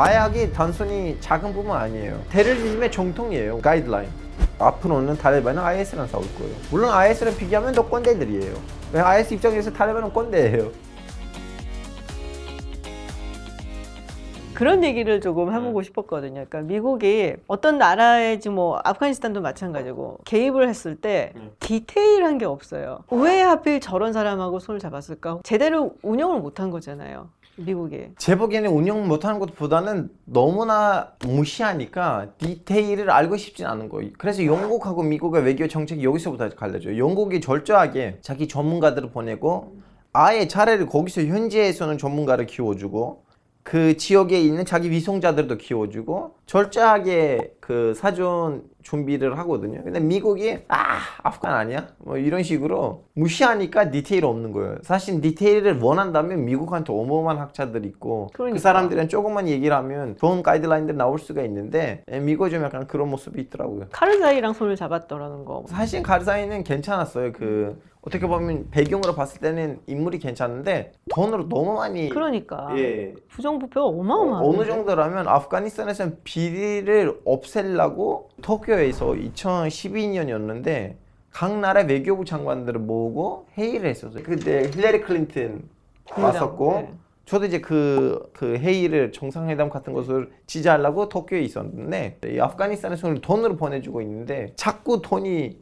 마약이 단순히 작은 부분 아니에요. 테러리즘의 정통이에요. 가이드라인. 앞으로는 탈레반은 IS랑 싸울 거예요. 물론 IS랑 비교하면 더 꼰대들이에요. 왜 IS 입장에서 탈레반은 꼰대예요. 그런 얘기를 조금 해보고 싶었거든요. 그러니까 미국이 어떤 나라에 지금 뭐 아프가니스탄도 마찬가지고 개입을 했을 때 음. 디테일한 게 없어요. 왜 하필 저런 사람하고 손을 잡았을까? 제대로 운영을 못한 거잖아요. 미국이. 제 보기에는 운영 못하는 것보다는 너무나 무시하니까 디테일을 알고 싶진 않은 거예요. 그래서 영국하고 미국의 외교 정책이 여기서부터 갈라져요. 영국이 철저하게 자기 전문가들을 보내고 아예 차라리 거기서 현지에서는 전문가를 키워주고 그 지역에 있는 자기 위성자들도 키워주고 철저하게 그 사전 준비를 하거든요. 근데 미국이 아 아프간 아니야? 뭐 이런 식으로 무시하니까 디테일 없는 거예요. 사실 디테일을 원한다면 미국한테 어마어마한 학자들 있고 그러니까. 그 사람들은 조금만 얘기를 하면 좋은 가이드라인들 나올 수가 있는데 예, 미국이 좀 약간 그런 모습이 있더라고요. 카르자이랑 손을 잡았더라는 거. 사실 카르자이는 괜찮았어요. 그 어떻게 보면 배경으로 봤을 때는 인물이 괜찮은데 돈으로 너무 많이 그러니까 예. 부정부패가 어마어마한 어느 정도라면 아프가니스탄에서는 비리를 없애려고 도쿄에서 2012년이었는데 각 나라 외교부 장관들을 모으고 회의를 했었어요. 그때 힐러리 클린턴 왔었고 네. 저도 이제 그, 그 회의를 정상회담 같은 것을 지지하려고 도쿄에 있었는데 이 아프가니스탄에서는 돈으로 보내주고 있는데 자꾸 돈이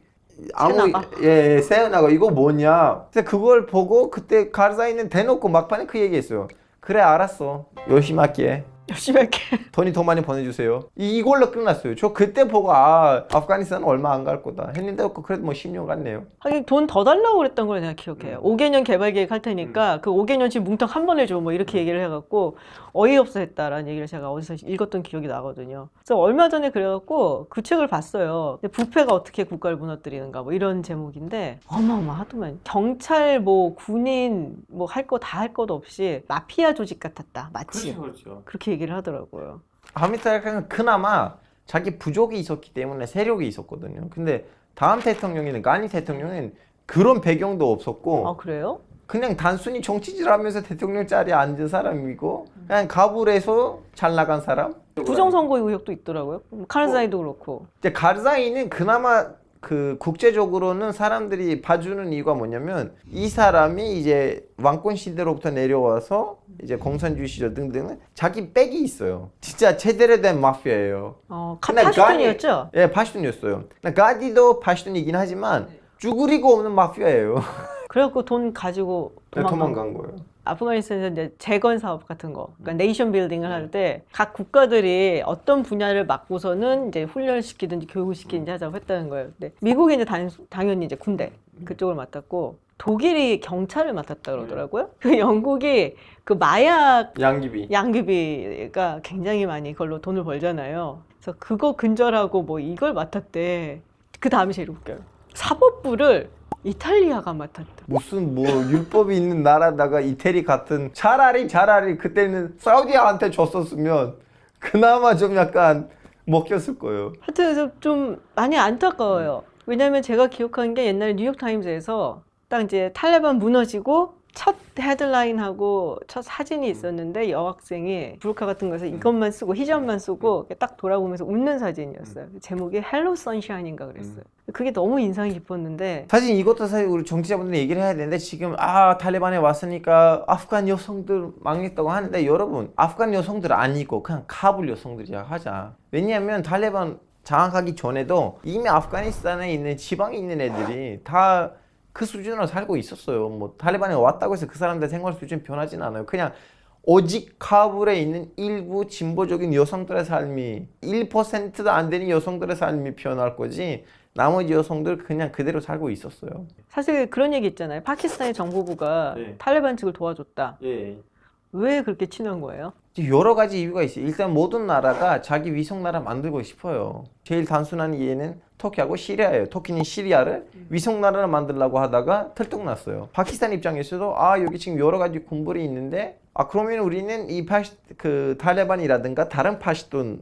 아무 새어나가? 예, 예 이거 뭐냐 그래서 그걸 보고 그때 가르사이는 대놓고 막판에 그 얘기했어요 그래 알았어 열심히 할게 열심히 할게. 돈이 더 많이 보내주세요. 이- 이걸로 끝났어요. 저 그때 보고 아 아프가니스탄 얼마 안 갈 거다 했는데 그래도 뭐 10년 갔네요. 하긴 돈 더 달라고 그랬던 걸 내가 기억해요. 음. 5개년 개발 계획 할 테니까 그 5개년치 뭉텅 한 번에 줘. 뭐 이렇게 얘기를 해갖고 어이없어 했다라는 얘기를 제가 어디서 읽었던 기억이 나거든요. 그래서 얼마 전에 그래갖고 그 책을 봤어요. 부패가 어떻게 국가를 무너뜨리는가 뭐 이런 제목인데 어마어마하더만. 경찰 뭐 군인 뭐 할 거 다 할 것도 없이 마피아 조직 같았다. 마치. 그렇죠. 그렇게 얘기를 하더라고요. 하미타르카는 그나마 자기 부족이 있었기 때문에 세력이 있었거든요. 근데 다음 대통령인 가니 대통령은 그런 배경도 없었고 아 그래요? 그냥 단순히 정치질하면서 대통령 자리에 앉은 사람이고 그냥 가불에서 잘 나간 사람. 부정선거 의혹도 있더라고요. 카르자이도 그렇고. 이제 가르사이는 그나마 그 국제적으로는 사람들이 봐주는 이유가 뭐냐면 이 사람이 이제 왕권 시대로부터 내려와서 이제 공산주의 시절 등등은 자기 백이 있어요. 진짜 제대로 된 마피아예요. 어, 근데 카파슈톤이었죠? 예, 파슈tun이었어요. 가디도 파슈tun이긴 하지만 쭈그리고 없는 마피아예요. 그래갖고 돈 가지고 도망간 도망간 거예요. 아프가니스탄에서 이제 재건 사업 같은 거, 그러니까 네이션 빌딩을 할 때 각 국가들이 어떤 분야를 맡고서는 이제 훈련시키든지 교육을 시키든지 하자고 했다는 거예요. 근데 미국이 이제 단, 당연히 이제 군대 그쪽을 맡았고 독일이 경찰을 맡았다 그러더라고요. 그 영국이 그 마약 양귀비. 양귀비가 굉장히 많이 그걸로 돈을 벌잖아요. 그래서 그거 근절하고 뭐 이걸 맡았대. 그 다음이 제일 웃겨요. 사법부를 이탈리아가 맡았다. 무슨 뭐 율법이 있는 나라다가 이태리 같은 차라리 차라리 그때는 사우디한테 줬었으면 그나마 좀 약간 먹혔을 거예요. 하여튼 그래서 좀 많이 안타까워요. 왜냐면 제가 기억하는 게 옛날에 뉴욕타임즈에서 딱 이제 탈레반 무너지고 첫 헤드라인하고 첫 사진이 있었는데 여학생이 부르카 같은 거에서 이것만 쓰고 히잡만 쓰고 이렇게 딱 돌아보면서 웃는 사진이었어요. 제목이 Hello Sunshine인가 그랬어요. 그게 너무 인상이 깊었는데 사실 이것도 사실 우리 정치자분들 얘기를 해야 되는데 지금 아 탈레반에 왔으니까 아프간 여성들 망했다고 하는데 여러분 아프간 여성들 아니고 그냥 카불 여성들이야 하자. 왜냐하면 탈레반 장악하기 전에도 이미 아프가니스탄에 있는 지방에 있는 애들이 다 그 수준으로 살고 있었어요 뭐 탈레반에 왔다고 해서 그 사람들 생활 수준이 변하진 않아요 그냥 오직 카불에 있는 일부 진보적인 여성들의 삶이 1%도 안 되는 여성들의 삶이 변할 거지 나머지 여성들 그냥 그대로 살고 있었어요. 사실 그런 얘기 있잖아요. 파키스탄의 정보부가 네. 탈레반 측을 도와줬다. 예. 왜 그렇게 친한 거예요? 여러 가지 이유가 있어요. 일단 모든 나라가 자기 위성 나라 만들고 싶어요. 제일 단순한 이해는 터키하고 시리아예요. 터키는 시리아를 위성 나라를 만들려고 하다가 들통났어요. 파키스탄 입장에서도 아 여기 지금 여러 가지 군벌이 있는데 아 그러면 우리는 이 파시 그 탈레반이라든가 다른 파시돈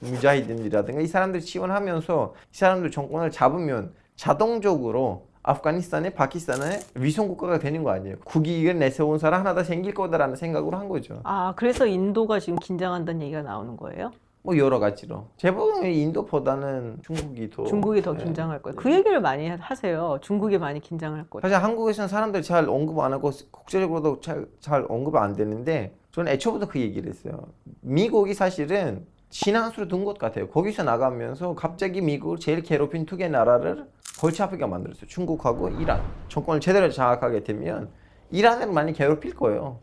무자히딘이라든가 이 사람들 지원하면서 이 사람들 정권을 잡으면 자동적으로 아프가니스탄에 파키스탄에 위성 국가가 되는 거 아니에요. 국익을 내세운 사람 하나 더 생길 거다라는 생각으로 한 거죠. 아, 그래서 인도가 지금 긴장한다는 얘기가 나오는 거예요? 뭐 여러 가지로. 제 보기엔 인도보다는 중국이 더 중국이 더 네. 긴장할 거예요. 그 얘기를 많이 하세요. 중국이 많이 긴장할 거예요. 사실 한국에서는 사람들이 잘 언급 안 하고 국제적으로도 잘, 잘 언급 안 되는데 저는 애초부터 그 얘기를 했어요. 미국이 사실은 신앙수로 둔 것 같아요. 거기서 나가면서 갑자기 미국을 제일 괴롭힌 두 개 나라를 골치 아프게 만들었어요. 중국하고 이란. 정권을 제대로 장악하게 되면 이란을 많이 괴롭힐 거예요.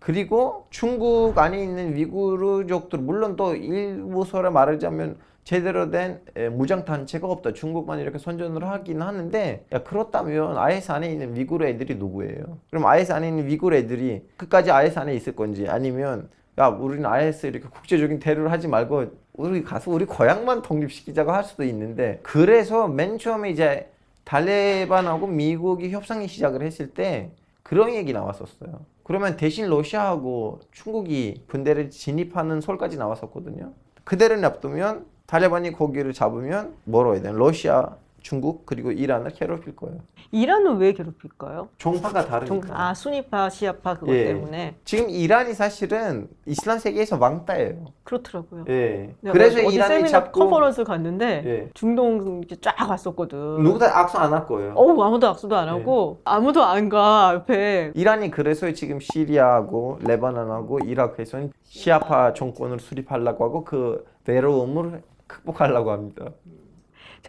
그리고 중국 안에 있는 위구르족들 물론 또 일부서를 말하자면 제대로 된 에, 무장 단체가 없다. 중국만 이렇게 선전을 하긴 하는데 야 그렇다면 IS 안에 있는 위구르 애들이 누구예요? 그럼 IS 안에 있는 위구르 애들이 끝까지 IS 안에 있을 건지 아니면 야 우리는 IS 이렇게 국제적인 테러를 하지 말고 우리 가서 우리 고향만 독립시키자고 할 수도 있는데 그래서 맨 처음에 이제 달레반하고 미국이 협상이 시작을 했을 때 그런 얘기 나왔었어요. 그러면 대신 러시아하고 중국이 군대를 진입하는 설까지 나왔었거든요. 그대로 냅두면 탈레반이 거기를 잡으면 뭐로 해야 되나? 러시아, 중국 그리고 이란을 괴롭힐 거예요. 이란은 왜 괴롭힐까요? 종파가 종- 다르니까. 아, 순위파, 시아파 그것 예. 때문에 지금 이란이 사실은 이슬람 세계에서 왕따예요. 그렇더라고요. 예. 그래서 어디 이란이 자꾸 컨퍼런스 갔는데 예. 중동 쫙 갔었거든. 누구 다 악수 안 할 거예요. 어우 아무도 악수도 안 네. 하고 아무도 안 가 옆에 이란이 그래서 지금 시리아하고 레바논하고 이라크에서는 시아파 정권을 수립하려고 하고 그 외로움을 극복하려고 합니다.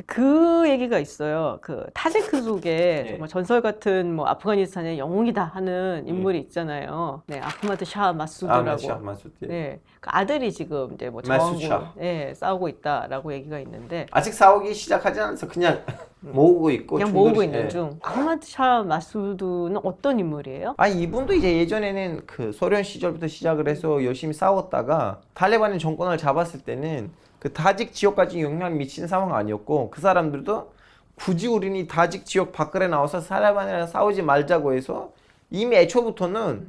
그 얘기가 있어요. 그 타지크족에 네. 정말 전설 같은 뭐 아프가니스탄의 영웅이다 하는 인물이 있잖아요. 네, 아흐마드 샤 마수드라고. 아마샤 마수드. 네, 그 아들이 지금 이제 뭐 마수드 샤. 예, 싸우고 있다라고 얘기가 있는데 아직 싸우기 시작하지 않아서 그냥 모으고 있고 그냥 중도시- 모으고 있는 예. 중. 아흐마드 샤 마수드는 어떤 인물이에요? 아 이분도 이제 예전에는 그 소련 시절부터 시작을 해서 열심히 싸웠다가 탈레반이 정권을 잡았을 때는 그 타직 지역까지 영향을 미치는 상황 아니었고 그 사람들도 굳이 우리는 이 타직 지역 밖으로 나와서 탈레반이랑 싸우지 말자고 해서 이미 애초부터는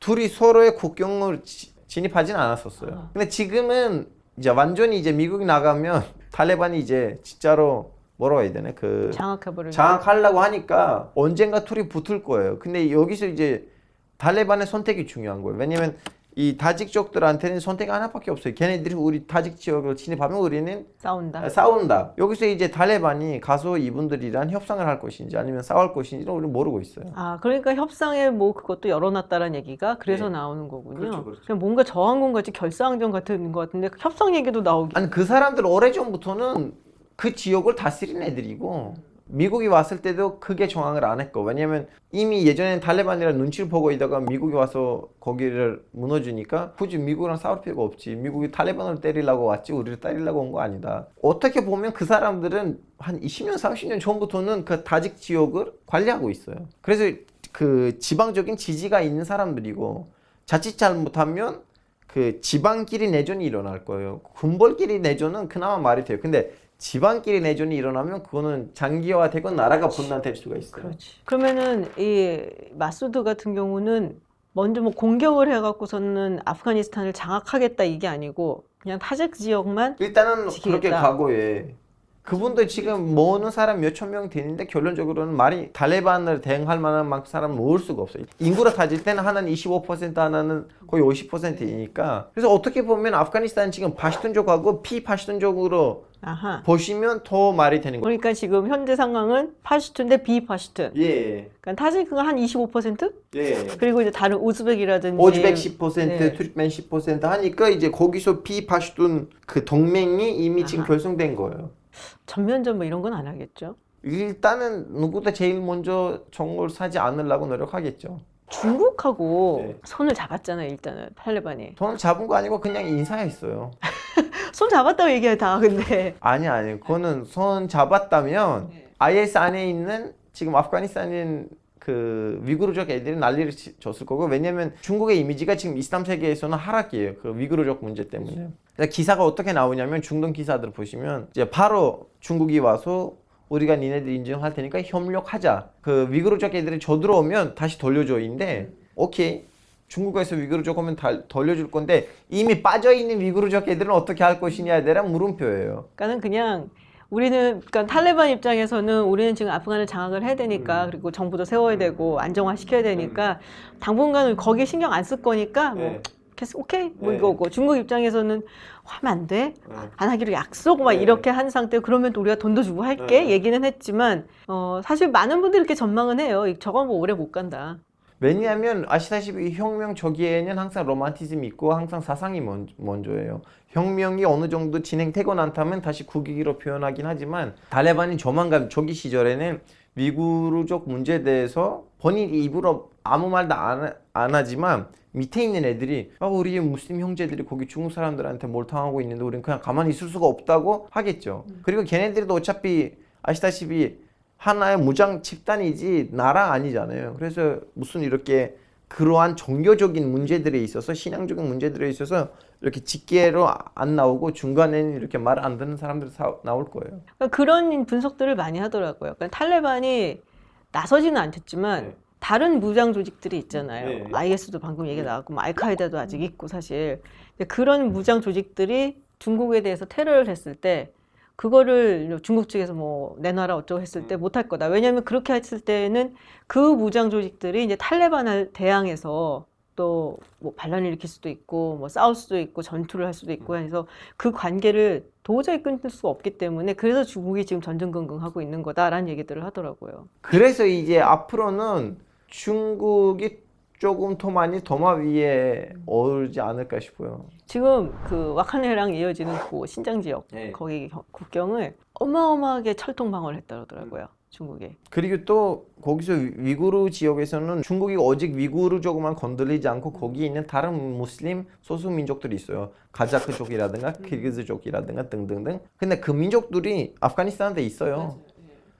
둘이 서로의 국경을 지- 진입하진 않았었어요. 근데 지금은 이제 완전히 이제 미국이 나가면 탈레반이 이제 진짜로 뭐라고 해야 되나 그 장악해버리고. 장악하려고 하니까 언젠가 둘이 붙을 거예요. 근데 여기서 이제 탈레반의 선택이 중요한 거예요. 왜냐면 이 다직족들한테는 선택 하나밖에 없어요. 걔네들이 우리 다직 지역을 침입하면 우리는 싸운다. 싸운다. 여기서 이제 탈레반이 가서 이분들이랑 협상을 할 것인지 아니면 싸울 것인지는 우리는 모르고 있어요. 아, 그러니까 협상에 뭐 그것도 열어놨다는 얘기가 그래서 네. 나오는 거군요. 그렇죠, 그렇죠. 냥 뭔가 저항군 같이 결사항전 같은 것 같은데 협상 얘기도 나오기. 아니 그 사람들 오래 전부터는 그 지역을 다스린 애들이고 미국이 왔을 때도 크게 저항을 안 했고 왜냐면 이미 예전에는 탈레반이랑 눈치를 보고 있다가 미국이 와서 거기를 무너지니까 굳이 미국이랑 싸울 필요가 없지 미국이 탈레반을 때리려고 왔지 우리를 때리려고 온 거 아니다 어떻게 보면 그 사람들은 한 20년 30년 전부터는 그 다직 지역을 관리하고 있어요 그래서 그 지방적인 지지가 있는 사람들이고 자칫 잘못하면 그 지방끼리 내전이 일어날 거예요. 군벌끼리 내전은 그나마 말이 돼요. 근데 지방끼리 내전이 일어나면 그거는 장기화되고 나라가 분단될 수가 있어요. 그렇지. 그러면은 이 마수드 같은 경우는 먼저 뭐 공격을 해갖고서는 아프가니스탄을 장악하겠다 이게 아니고 그냥 타직 지역만 일단은 지키겠다. 그렇게 각오해. 그분도 지금 모으는 사람 몇 천 명 되는데 결론적으로는 말이 탈레반을 대응할 만한 만큼 사람을 모을 수가 없어요. 인구로 따질 때는 하나는 25% 하나는 거의 50%이니까 그래서 어떻게 보면 아프가니스탄 지금 파시tun족하고 피파시tun족으로 아하. 보시면 더 말이 되는 거예요. 그러니까 지금 현재 상황은 파시툰 비파시툰. 예, 그러니까 타지크가 한 25%? 예. 그리고 이제 다른 우즈벡이라든지 오즈벡 10%, 네. 투르크멘 10% 하니까 이제 거기서 피파시툰 그 동맹이 이미 지금 아하. 결성된 거예요. 전면전 뭐 이런 건 안 하겠죠. 일단은 누구보다 제일 먼저 정보를 사지 않으려고 노력하겠죠. 중국하고 네. 손을 잡았잖아요, 일단은 탈레반이. 돈을 잡은 거 아니고 그냥 인사했어요. 손 잡았다고 얘기해 다 근데. 아니 아니, 그거는 손 잡았다면 IS 안에 있는 지금 아프가니스탄인 그 위구르족 애들이 난리를 치- 쳤을 거고 왜냐면 중국의 이미지가 지금 이슬람 세계에서는 하락이에요. 그 위구르족 문제 때문에. 그래서 기사가 어떻게 나오냐면 중동 기사들 보시면 이제 바로 중국이 와서 우리가 니네들 인정할 테니까 협력하자. 그 위구르족 애들이 저 들어오면 다시 돌려줘인데 오케이. 중국에서 위구르족 오면 다 돌려줄 건데 이미 빠져 있는 위구르족 애들은 어떻게 할 것이냐에 대한 물음표예요. 그러니까는 그냥 우리는 그러니까 탈레반 입장에서는 우리는 지금 아프간을 장악을 해야 음. 되니까 그리고 정부도 세워야 되고 안정화 시켜야 되니까 당분간은 거기에 신경 안 쓸 거니까 뭐 네. 계속 오케이 뭐 네. 이거고 중국 입장에서는 하면 안 돼. 네. 안 하기로 약속 막 네. 이렇게 한 상태 그러면 또 우리가 돈도 주고 할게 네. 얘기는 했지만 어 사실 많은 분들이 이렇게 전망은 해요. 저건 뭐 오래 못 간다. 왜냐하면 아시다시피 혁명 초기에는 항상 로man티즘이 있고 항상 사상이 먼, 먼저예요. 혁명이 어느 정도 진행되고 난다면 다시 국익으로 표현하긴 하지만 탈레반이 조만간 초기 시절에는 위구르족 문제에 대해서 본인 입으로 아무 말도 안, 안 하지만 밑에 있는 애들이 아 우리 무슬림 형제들이 거기 중국 사람들한테 뭘 당하고 있는데 우리는 그냥 가만히 있을 수가 없다고 하겠죠. 그리고 걔네들도 어차피 아시다시피 하나의 무장 집단이지 나라 아니잖아요. 그래서 무슨 이렇게 그러한 종교적인 문제들에 있어서 신앙적인 문제들에 있어서 이렇게 직계로 안 나오고 중간에는 이렇게 말 안 듣는 사람들 사, 나올 거예요. 그러니까 그런 분석들을 많이 하더라고요. 그러니까 탈레반이 나서지는 않겠지만 네. 다른 무장 조직들이 있잖아요. 네. IS도 방금 얘기 나왔고 뭐 알카에다도 아직 있고 사실 그런 무장 조직들이 중국에 대해서 테러를 했을 때 그거를 중국 측에서 뭐 내놔라 어쩌고 했을 때 못할 거다. 왜냐하면 그렇게 했을 때는 그 무장 조직들이 이제 탈레반을 대항해서 또 뭐 반란을 일으킬 수도 있고 뭐 싸울 수도 있고 전투를 할 수도 있고 해서 그 관계를 도저히 끊을 수 없기 때문에 그래서 중국이 지금 전전긍긍하고 있는 거다라는 얘기들을 하더라고요. 그래서 이제 앞으로는 중국이 조금 더 많이 도마 위에 오르지 않을까 싶어요. 지금 그 와카네랑 이어지는 그 신장 지역 네. 거기 겨- 국경을 어마어마하게 철통 방어를 했다더라고요. 중국에. 그리고 또 거기서 위- 위구르 지역에서는 중국이 오직 위구르족만 건드리지 않고 거기 있는 다른 무슬림 소수 민족들이 있어요. 가자크족이라든가 키르기즈족이라든가 등등등. 근데 그 민족들이 아프가니스탄에 있어요.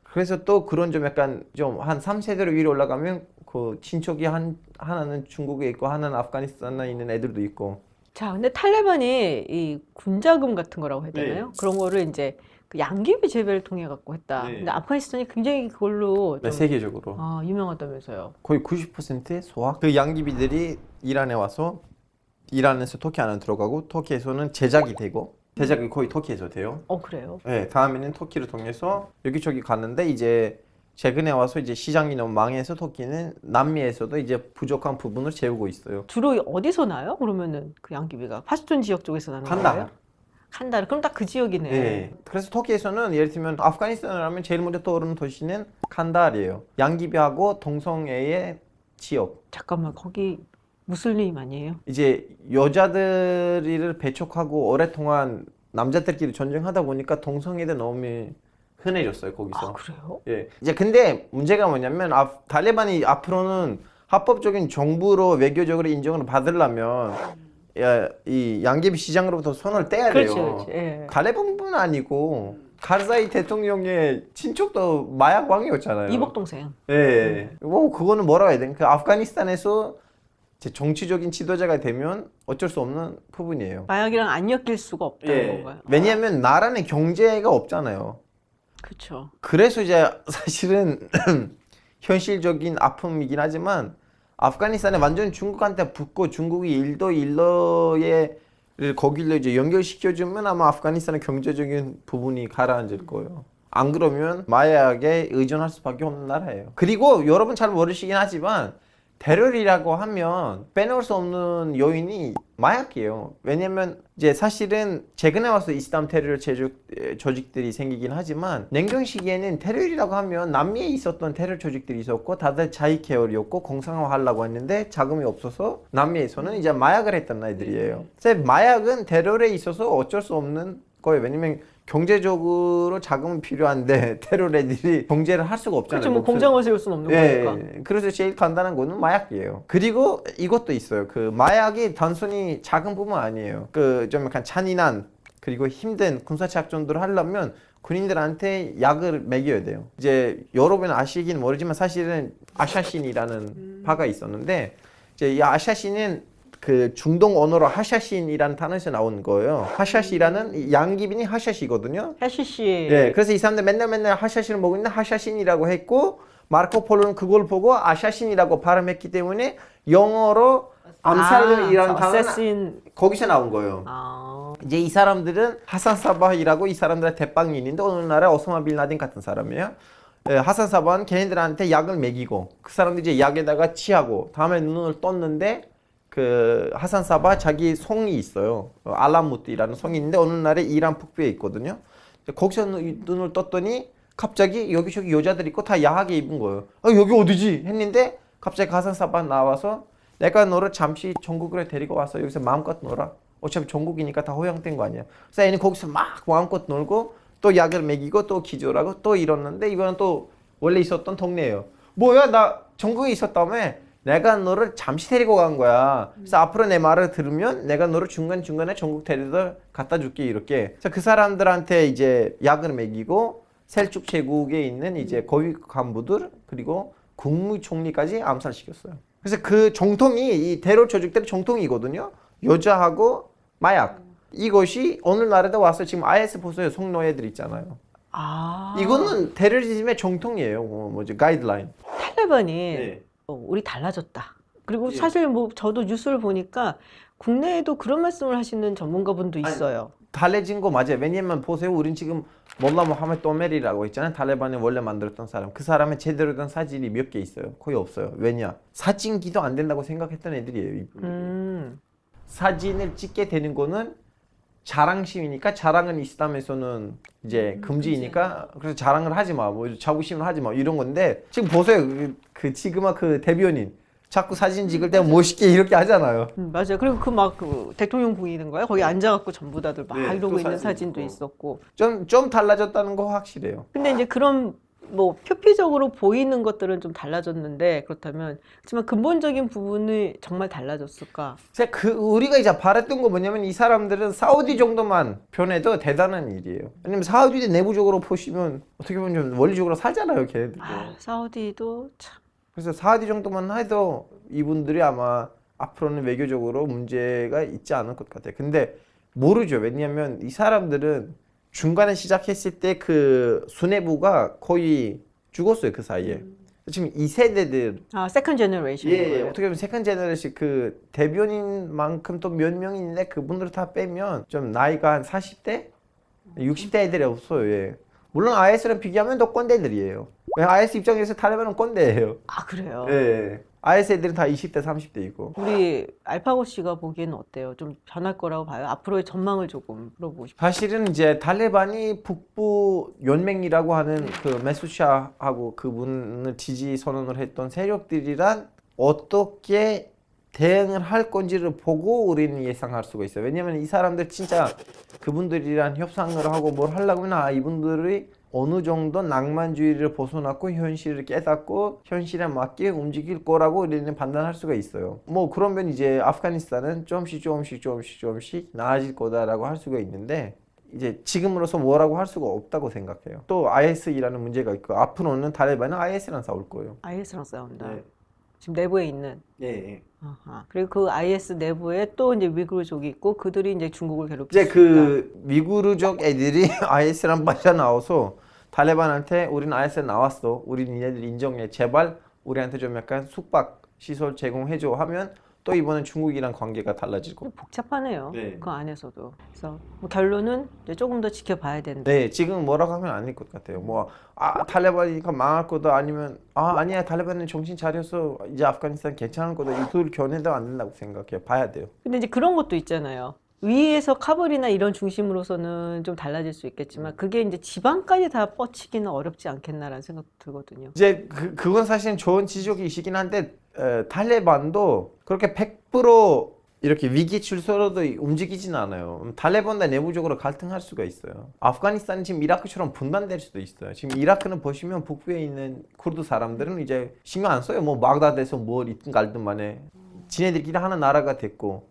그래서 또 그런 좀 약간 좀 한 3세대로 위로 올라가면 그 친척이 한 하나는 중국에 있고 하나는 아프가니스탄에 있는 애들도 있고. 자, 근데 탈레반이 이 군자금 같은 거라고 해야 되나요? 네. 그런 거를 이제 그 양귀비 재배를 통해 갖고 했다. 네. 근데 아프가니스탄이 굉장히 그걸로 네, 좀 세계적으로. 아, 유명하다면서요. 거의 90%의 소화. 그 양귀비들이 이란에 와서 이란에서 터키 안에 들어가고 터키에서는 제작이 되고 제작이 거의 터키에서 돼요. 어, 그래요. 네, 다음에는 터키를 통해서 여기저기 갔는데 이제 최근에 와서 이제 시장이 너무 망해서 터키는 남미에서도 이제 부족한 부분을 채우고 있어요. 주로 어디서 나요? 그러면은 그 양귀비가 파슈툰 지역 쪽에서 나는 칸다하. 거예요? 칸다르. 그럼 딱 그 지역이네. 네. 그래서 터키에서는 예를 들면 아프가니스탄을 하면 제일 먼저 떠오르는 도시는 칸다르예요. 양귀비하고 동성애의 지역. 잠깐만. 거기 무슬림 아니에요? 이제 여자들을 배척하고 오랫동안 남자들끼리 전쟁하다 보니까 동성애도 너무 흔해졌어요 거기서. 아, 그래요? 예. 이제 근데 문제가 뭐냐면 아, 탈레반이 앞으로는 합법적인 정부로 외교적으로 인정을 받으려면 야, 이 양귀비 시장으로부터 손을 떼야 돼요. 그렇지, 그렇지. 예. 탈레반뿐 아니고 카르자이 대통령의 친척도 마약 왕이었잖아요. 이복 동생. 예. 뭐 그거는 뭐라고 해야 되나? 그 아프가니스탄에서 이제 정치적인 지도자가 되면 어쩔 수 없는 부분이에요. 마약이랑 안 엮일 수가 없다는 예. 건가요? 왜냐하면 나라는 경제가 없잖아요. 그렇죠. 그래서 이제 사실은 현실적인 아픔이긴 하지만 아프가니스탄에 완전 중국한테 붙고 중국이 일도 일러에 거기를 이제 연결시켜주면 아마 아프가니스탄의 경제적인 부분이 가라앉을 거예요. 안 그러면 마약에 의존할 수밖에 없는 나라예요. 그리고 여러분 잘 모르시긴 하지만 테러리라고 하면 빼놓을 수 없는 요인이 마약이에요. 왜냐면 이제 사실은 최근에 와서 이슬람 테러 조직, 조직들이 생기긴 하지만 냉전 시기에는 테러리라고 하면 남미에 있었던 테러 조직들이 있었고 다들 자위 계열이었고 공상화하려고 했는데 자금이 없어서 남미에서는 이제 마약을 했던 아이들이에요. 그래서 마약은 테러에 있어서 어쩔 수 없는 거예요. 왜냐면 경제적으로 자금이 필요한데 테러 애들이 경제를 할 수가 없잖아요. 그렇죠. 뭐 공장을 세울 수는 없는 예, 거니까. 그래서 제일 간단한 거는 마약이에요. 그리고 이것도 있어요. 그 마약이 단순히 자금뿐만 아니에요. 그 좀 약간 잔인한 그리고 힘든 군사 작전들을 하려면 군인들한테 약을 먹여야 돼요. 이제 여러분 아시긴 모르지만 사실은 아샤신이라는 파가 있었는데 이제 이 아샤신은 그 중동 언어로 하샤신이라는 단어에서 나온 거예요. 하샤시라는 이 양기빈이 하샤시거든요. 해시씨. 예, 그래서 이 사람들 맨날 맨날 하샤신을 먹고 있는데 하샤신이라고 했고 마르코 폴로는 그걸 보고 아샤신이라고 발음했기 때문에 영어로 암살이라는 아, 단어는. 거기서 나온 거예요. 아. 이제 이 사람들은 하산 사바이라고 이 사람들의 대빵인인데 오늘날의 오스마 빌 라딘 같은 사람이에요. 예, 하산 사바는 걔네들한테 약을 먹이고 그 사람들이 이제 약에다가 취하고 다음에 눈을 떴는데 그 하산 사바 자기 성이 있어요. 어, 알라무트이라는 성이 있는데 어느 날에 이란 북부에 있거든요. 거기서 눈- 눈을 떴더니 갑자기 여기저기 여자들 있고 다 야하게 입은 거예요. 아, 여기 어디지? 했는데 갑자기 하산 사바 나와서 내가 너를 잠시 전국으로 데리고 와서 여기서 마음껏 놀아. 어차피 전국이니까 다 허용된 거 아니야. 그래서 얘는 거기서 막 마음껏 놀고 또 약을 먹이고 또 기절하고 또 이러는데 이거는 또 원래 있었던 동네예요. 뭐야 나 전국에 있었다며 내가 너를 잠시 데리고 간 거야. 그래서 앞으로 내 말을 들으면 내가 너를 중간 중간에 전국 데리러 갖다 줄게 이렇게. 그래서 그 사람들한테 이제 약을 먹이고 셀쭉 제국에 있는 이제 고위 간부들 그리고 국무총리까지 암살시켰어요. 그래서 그 정통이 이 테러 조직들의 정통이거든요. 여자하고 마약. 이것이 오늘날에도 와서 지금 IS 보세요. 성노 애들 있잖아요. 아. 이거는 테러리즘의 정통이에요. 뭐, 뭐지 가이드라인. 탈레반이 어, 우리 달라졌다. 그리고 예. 사실 뭐 저도 뉴스를 보니까 국내에도 그런 말씀을 하시는 전문가분도 아니, 있어요. 달라진 거 맞아요. 왜냐면 보세요. 우린 지금 몰라 모하메드 오메리라고 있잖아요. 탈레반이 원래 만들었던 사람. 그 사람의 제대로 된 사진이 몇 개 있어요. 거의 없어요. 왜냐? 사진기도 안 된다고 생각했던 애들이에요. 음. 사진을 찍게 되는 거는 자랑심이니까 자랑은 이슬람에서는 이제 금지이니까 그래서 자랑을 하지 마, 뭐 자부심을 하지 마 이런 건데 지금 보세요 그, 그 지금아 그 대변인 자꾸 사진 찍을 때 멋있게 이렇게 하잖아요. 음, 맞아요. 그리고 그 막 그 대통령 부인인 거야. 거기 앉아갖고 전부 다들 막 네, 이러고 그 있는 사진 사진도 있고. 있었고. 좀 좀 달라졌다는 거 확실해요. 근데 이제 그런 뭐 표피적으로 보이는 것들은 좀 달라졌는데 그렇다면 하지만 근본적인 부분이 정말 달라졌을까? 제가 그 우리가 이제 바랬던 거 뭐냐면 이 사람들은 사우디 정도만 변해도 대단한 일이에요. 왜냐면 사우디 내부적으로 보시면 어떻게 보면 좀 원리적으로 살잖아요, 걔네들. 아, 사우디도 참 그래서 사우디 정도만 해도 이분들이 아마 앞으로는 외교적으로 문제가 있지 않을 것 같아요. 근데 모르죠. 왜냐하면 이 사람들은 중간에 시작했을 때 그 수뇌부가 거의 죽었어요. 그 사이에. 지금 이 세대들 아, second generation. 예, 예. 어떻게 보면 second generation 그 대변인만큼 또 몇 명이 있는데 그분들을 다 빼면 좀 나이가 한 40대, 60대 애들이 없어요. 예. 물론 IS랑 비교하면 더 꼰대들이에요. 왜 IS 입장에서 탈레반은 꼰대예요. 아, 그래요. 예. IS 애들은 다 20대, 30대이고. 우리 알파고 씨가 보기에는 어때요? 좀 변할 거라고 봐요? 앞으로의 전망을 조금 물어보고 싶어요. 사실은 이제 탈레반이 북부 연맹이라고 하는 그 메수샤하고 그분을 지지 선언을 했던 세력들이란 어떻게 대응을 할 건지를 보고 우리는 예상할 수가 있어요. 왜냐면 이 사람들 진짜 그분들이랑 협상을 하고 뭘 하려고 하면 아 이분들이 어느 정도 낭만주의를 벗어났고 현실을 깨닫고 현실에 맞게 움직일 거라고 우리는 판단할 수가 있어요. 뭐 그러면 이제 아프가니스탄은 조금씩 조금씩 조금씩 조금씩 나아질 거다라고 할 수가 있는데 이제 지금으로서 뭐라고 할 수가 없다고 생각해요. 또 IS이라는 문제가 있고 앞으로는 탈레반은 IS랑 싸울 거예요. IS랑 싸운다. 네. 지금 내부에 있는. 네. 아하. 그리고 그 IS 내부에 또 이제 위구르족이 있고 그들이 이제 중국을 괴롭히고 이제 그 미구르족 애들이 IS랑 빠져나와서 탈레반한테 우리는 IS 나왔어. 우리 니네들 인정해. 제발 우리한테 좀 약간 숙박 시설 제공해줘 하면 또 이번엔 중국이랑 관계가 달라질 거고. 복잡하네요. 네. 그 안에서도. 그래서 뭐 결론은 이제 조금 더 지켜봐야 된다. 네, 지금 뭐라고 하면 아닐 것 같아요. 뭐, 아, 탈레반이니까 망할 거다. 아니면, 아, 아니야, 탈레반은 정신 차려서 이제 아프가니스탄 괜찮을 거다. 이둘 견해도 안 된다고 생각해요. 봐야 돼요. 근데 이제 그런 것도 있잖아요. 위에서 카불이나 이런 중심으로서는 좀 달라질 수 있겠지만 그게 이제 지방까지 다 뻗치기는 어렵지 않겠나라는 생각도 들거든요. 이제 그, 그건 사실 좋은 지적이시긴 한데, 에, 탈레반도 그렇게 100% 이렇게 위기 출소로도 움직이진 않아요. 음, 탈레반과 내부적으로 갈등할 수가 있어요. 아프가니스탄은 지금 이라크처럼 분단될 수도 있어요. 지금 이라크는 보시면 북부에 있는 쿠르드 사람들은 이제 신경 안 써요. 뭐 마그다드에서 뭘 있든 갈든 만에 지네들끼리 하는 나라가 됐고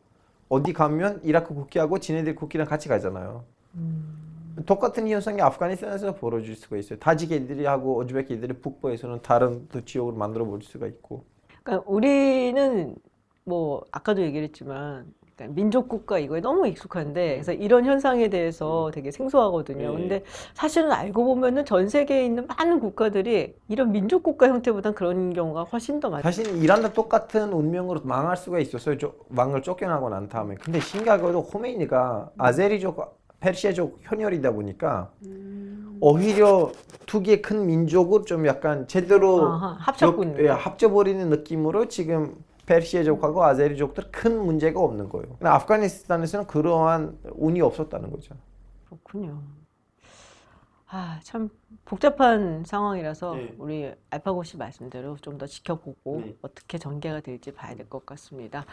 어디 가면 이라크 국기하고 지네들 국기랑 같이 가잖아요. 똑같은 현상이 아프가니스탄에서 벌어질 수가 있어요. 애들이 하고 오즈베크 애들이 북부에서는 다른 또 지역으로 만들어 볼 수가 있고. 그러니까 우리는 뭐 아까도 얘기를 했지만 그러니까 민족 국가 이거에 너무 익숙한데 그래서 이런 현상에 대해서 되게 생소하거든요. 네. 근데 사실은 알고 보면은 전 세계에 있는 많은 국가들이 이런 민족 국가 형태보단 그런 경우가 훨씬 더 많아요. 사실 이란도 똑같은 운명으로 망할 수가 있었어요. 저, 왕을 쫓겨나고 난 다음에. 근데 신기하게도 호메이니가 아제리족, 페르시아족 현혈이다 보니까 오히려 두 개 큰 민족을 좀 약간 제대로 아하, 합쳤군요. 역- 예, 합쳐버리는 느낌으로 지금 페르시아족하고 아제리족들 큰 문제가 없는 거예요. 근데 아프가니스탄에서는 그러한 운이 없었다는 거죠. 그렇군요. 아, 참 복잡한 상황이라서 네. 우리 알파고 씨 말씀대로 좀 더 지켜보고 네. 어떻게 전개가 될지 봐야 될 것 같습니다.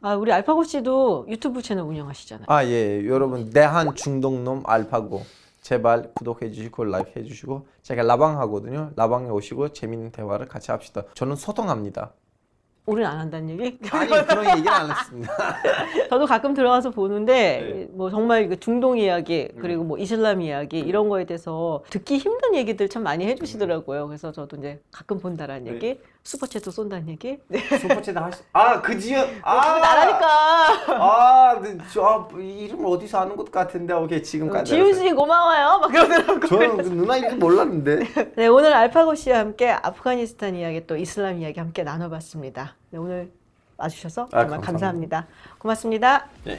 아, 우리 알파고 씨도 유튜브 채널 운영하시잖아요. 아, 예. 여러분, 대한 중동놈 알파고. 제발 구독해 주시고 라이크 해 주시고 제가 라방 하거든요. 라방에 오시고 재밌는 대화를 같이 합시다. 저는 소통합니다. 우리는 안 한다는 얘기? 아니 그런 얘기는 안 했습니다. 저도 가끔 들어가서 보는데 네. 뭐 정말 이거 중동 이야기 그리고 뭐 이슬람 이야기 이런 거에 대해서 듣기 힘든 얘기들 참 많이 해주시더라고요. 그래서 저도 이제 가끔 본다라는 네. 얘기, 슈퍼챗도 쏜다는 얘기. 네. 슈퍼챗 하시. 아그 지연. 아 나라니까. 아, 네, 저 아, 이름 어디서 아는 것 같은데 오케이 지금까지. 지훈 씨 고마워요. 막 그러더라고요. 저는 그 누나 이름 몰랐는데. 네, 오늘 알파고 씨와 함께 아프가니스탄 이야기 또 이슬람 이야기 함께 나눠봤습니다. 네, 오늘 와주셔서 아, 정말 감사합니다. 감사합니다. 고맙습니다. 네.